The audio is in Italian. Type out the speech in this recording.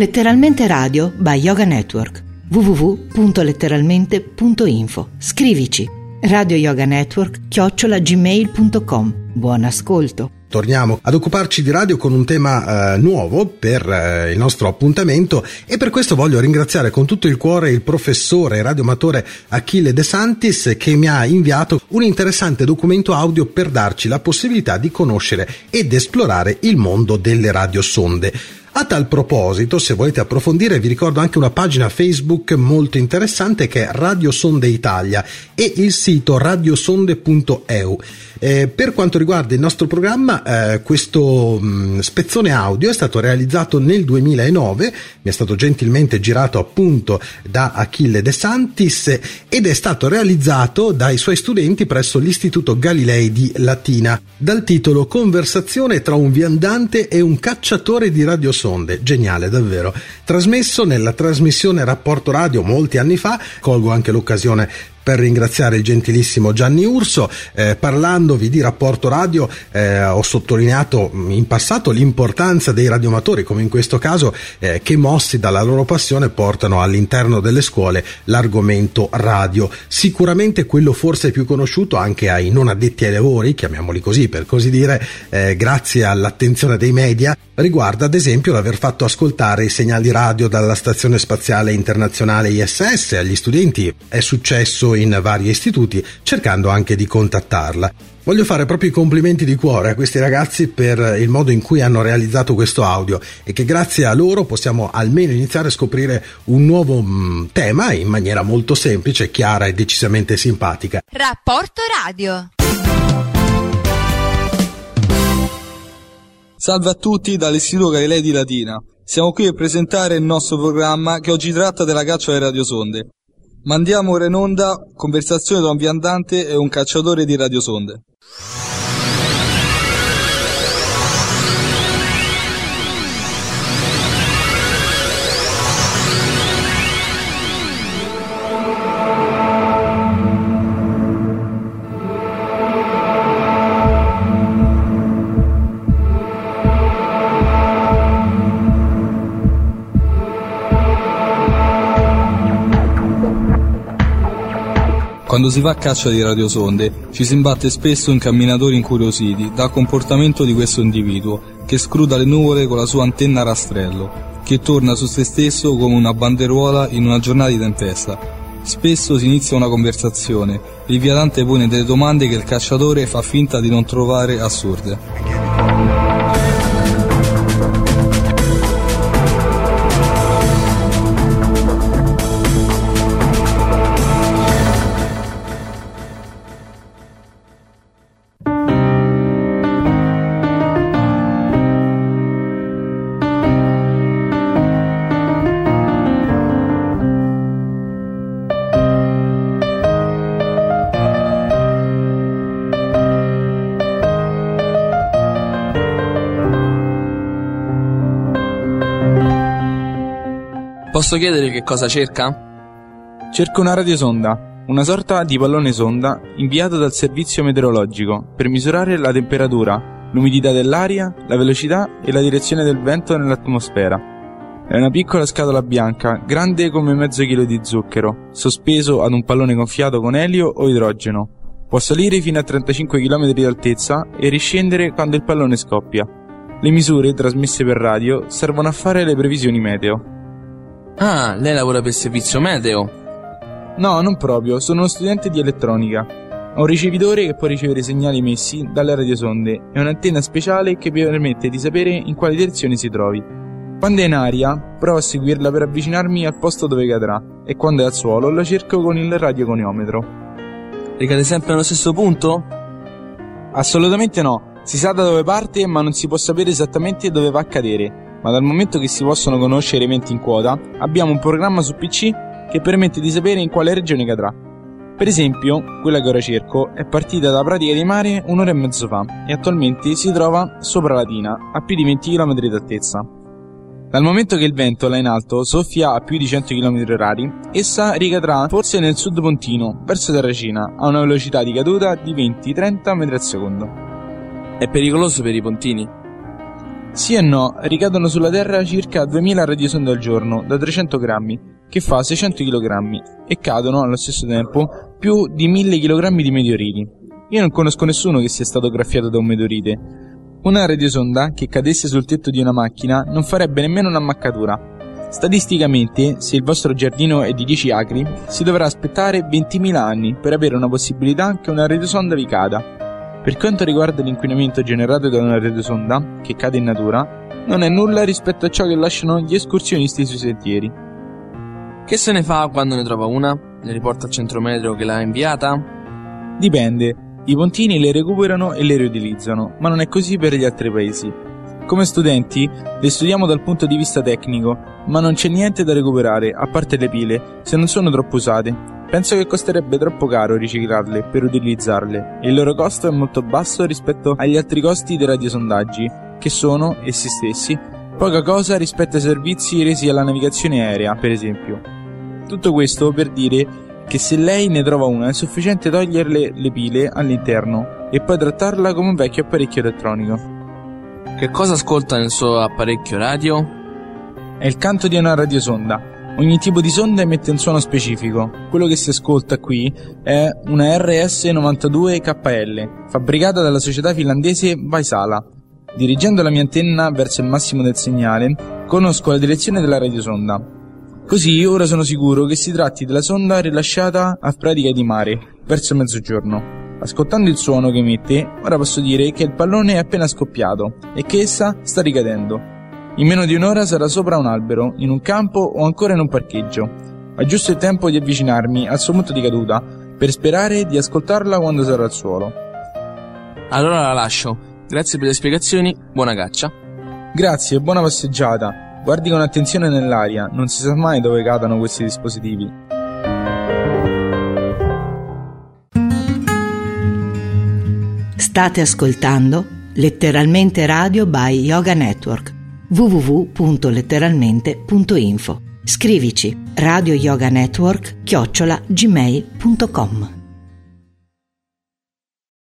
Letteralmente Radio by Yoga Network. www.letteralmente.info Scrivici. Radio Yoga Network chiocciolagmail.com Buon ascolto. Torniamo ad occuparci di radio con un tema eh, nuovo per eh, il nostro appuntamento e per questo voglio ringraziare con tutto il cuore il professore e radioamatore Achille De Santis che mi ha inviato un interessante documento audio per darci la possibilità di conoscere ed esplorare il mondo delle radiosonde. A tal proposito, se volete approfondire, vi ricordo anche una pagina Facebook molto interessante che è Radio Sonde Italia e il sito radiosonde.eu. Eh, per quanto riguarda il nostro programma, eh, questo mh, mm, spezzone audio è stato realizzato nel 2009, mi è stato gentilmente girato appunto da Achille De Santis ed è stato realizzato dai suoi studenti presso l'Istituto Galilei di Latina, dal titolo Conversazione tra un viandante e un cacciatore di radiosonde. Geniale, davvero. Trasmesso nella trasmissione Rapporto Radio molti anni fa, colgo anche l'occasione per ringraziare il gentilissimo Gianni Urso. Eh, parlandovi di rapporto radio, eh, ho sottolineato in passato l'importanza dei radioamatori, come in questo caso, eh, che mossi dalla loro passione portano all'interno delle scuole l'argomento radio. Sicuramente quello forse più conosciuto anche ai non addetti ai lavori, chiamiamoli così per così dire, eh, grazie all'attenzione dei media, riguarda ad esempio l'aver fatto ascoltare i segnali radio dalla Stazione Spaziale Internazionale ISS agli studenti. È successo in vari istituti, cercando anche di contattarla. Voglio fare proprio i complimenti di cuore a questi ragazzi per il modo in cui hanno realizzato questo audio e che grazie a loro possiamo almeno iniziare a scoprire un nuovo mm, tema in maniera molto semplice, chiara e decisamente simpatica. Rapporto radio. Salve a tutti dall'Istituto Galilei di Latina. Siamo qui a presentare il nostro programma che oggi tratta della caccia alle radiosonde. Mandiamo ora in onda conversazione tra un viandante e un cacciatore di radiosonde. Quando si va a caccia di radiosonde ci si imbatte spesso in camminatori incuriositi dal comportamento di questo individuo che scruta le nuvole con la sua antenna a rastrello, che torna su se stesso come una banderuola in una giornata di tempesta. Spesso si inizia una conversazione, il viandante pone delle domande che il cacciatore fa finta di non trovare assurde. Posso chiedere che cosa cerca? Cerco una radiosonda, una sorta di pallone sonda inviato dal servizio meteorologico per misurare la temperatura, l'umidità dell'aria, la velocità e la direzione del vento nell'atmosfera. È una piccola scatola bianca, grande come mezzo chilo di zucchero, sospeso ad un pallone gonfiato con elio o idrogeno. Può salire fino a 35 km di altezza e riscendere quando il pallone scoppia. Le misure trasmesse per radio servono a fare le previsioni meteo. Ah, lei lavora per servizio meteo? No, non proprio, sono uno studente di elettronica. Ho un ricevitore che può ricevere segnali emessi dalle radiosonde e un'antenna speciale che vi permette di sapere in quale direzione si trovi. Quando è in aria, provo a seguirla per avvicinarmi al posto dove cadrà e quando è al suolo la cerco con il radiogoniometro. Ricade sempre nello stesso punto? Assolutamente no. Si sa da dove parte, ma non si può sapere esattamente dove va a cadere ma dal momento che si possono conoscere i eventi in quota, abbiamo un programma su PC che permette di sapere in quale regione cadrà. Per esempio, quella che ora cerco è partita da Pratica di Mare un'ora e mezzo fa e attualmente si trova sopra Latina, a più di 20 km d'altezza. Dal momento che il vento là in alto soffia a più di 100 km h essa ricadrà forse nel sud Pontino, verso Terracina, a una velocità di caduta di 20-30 metri al secondo. È pericoloso per i pontini? Sì e no, ricadono sulla Terra circa 2000 radiosonde al giorno, da 300 grammi, che fa 600 kg, e cadono allo stesso tempo più di 1000 kg di meteoriti. Io non conosco nessuno che sia stato graffiato da un meteorite. Una radiosonda che cadesse sul tetto di una macchina non farebbe nemmeno un'ammaccatura. Statisticamente, se il vostro giardino è di 10 acri, si dovrà aspettare 20.000 anni per avere una possibilità che una radiosonda vi cada. Per quanto riguarda l'inquinamento generato da una radiosonda, che cade in natura, non è nulla rispetto a ciò che lasciano gli escursionisti sui sentieri. Che se ne fa quando ne trova una? Le riporta al centro meteo che l'ha inviata? Dipende, i pontini le recuperano e le riutilizzano, ma non è così per gli altri paesi. Come studenti, le studiamo dal punto di vista tecnico, ma non c'è niente da recuperare, a parte le pile, se non sono troppo usate. Penso che costerebbe troppo caro riciclarle per utilizzarle e il loro costo è molto basso rispetto agli altri costi dei radiosondaggi, che sono, essi stessi, poca cosa rispetto ai servizi resi alla navigazione aerea, per esempio. Tutto questo per dire che se lei ne trova una è sufficiente toglierle le pile all'interno e poi trattarla come un vecchio apparecchio elettronico. Che cosa ascolta nel suo apparecchio radio? È il canto di una radiosonda, Ogni tipo di sonda emette un suono specifico. Quello che si ascolta qui è una RS92KL, fabbricata dalla società finlandese Vaisala. Dirigendo la mia antenna verso il massimo del segnale, conosco la direzione della radiosonda. Così ora sono sicuro che si tratti della sonda rilasciata a pratica di mare, verso mezzogiorno. Ascoltando il suono che emette, ora posso dire che il pallone è appena scoppiato e che essa sta ricadendo. In meno di un'ora sarà sopra un albero, in un campo o ancora in un parcheggio. Ha giusto il tempo di avvicinarmi al suo punto di caduta, per sperare di ascoltarla quando sarà al suolo. Allora la lascio. Grazie per le spiegazioni, buona caccia. Grazie, buona passeggiata. Guardi con attenzione nell'aria, non si sa mai dove cadano questi dispositivi. State ascoltando letteralmente radio by Yoga Network www.letteralmente.info. Scrivici radio yoga network chiocciola.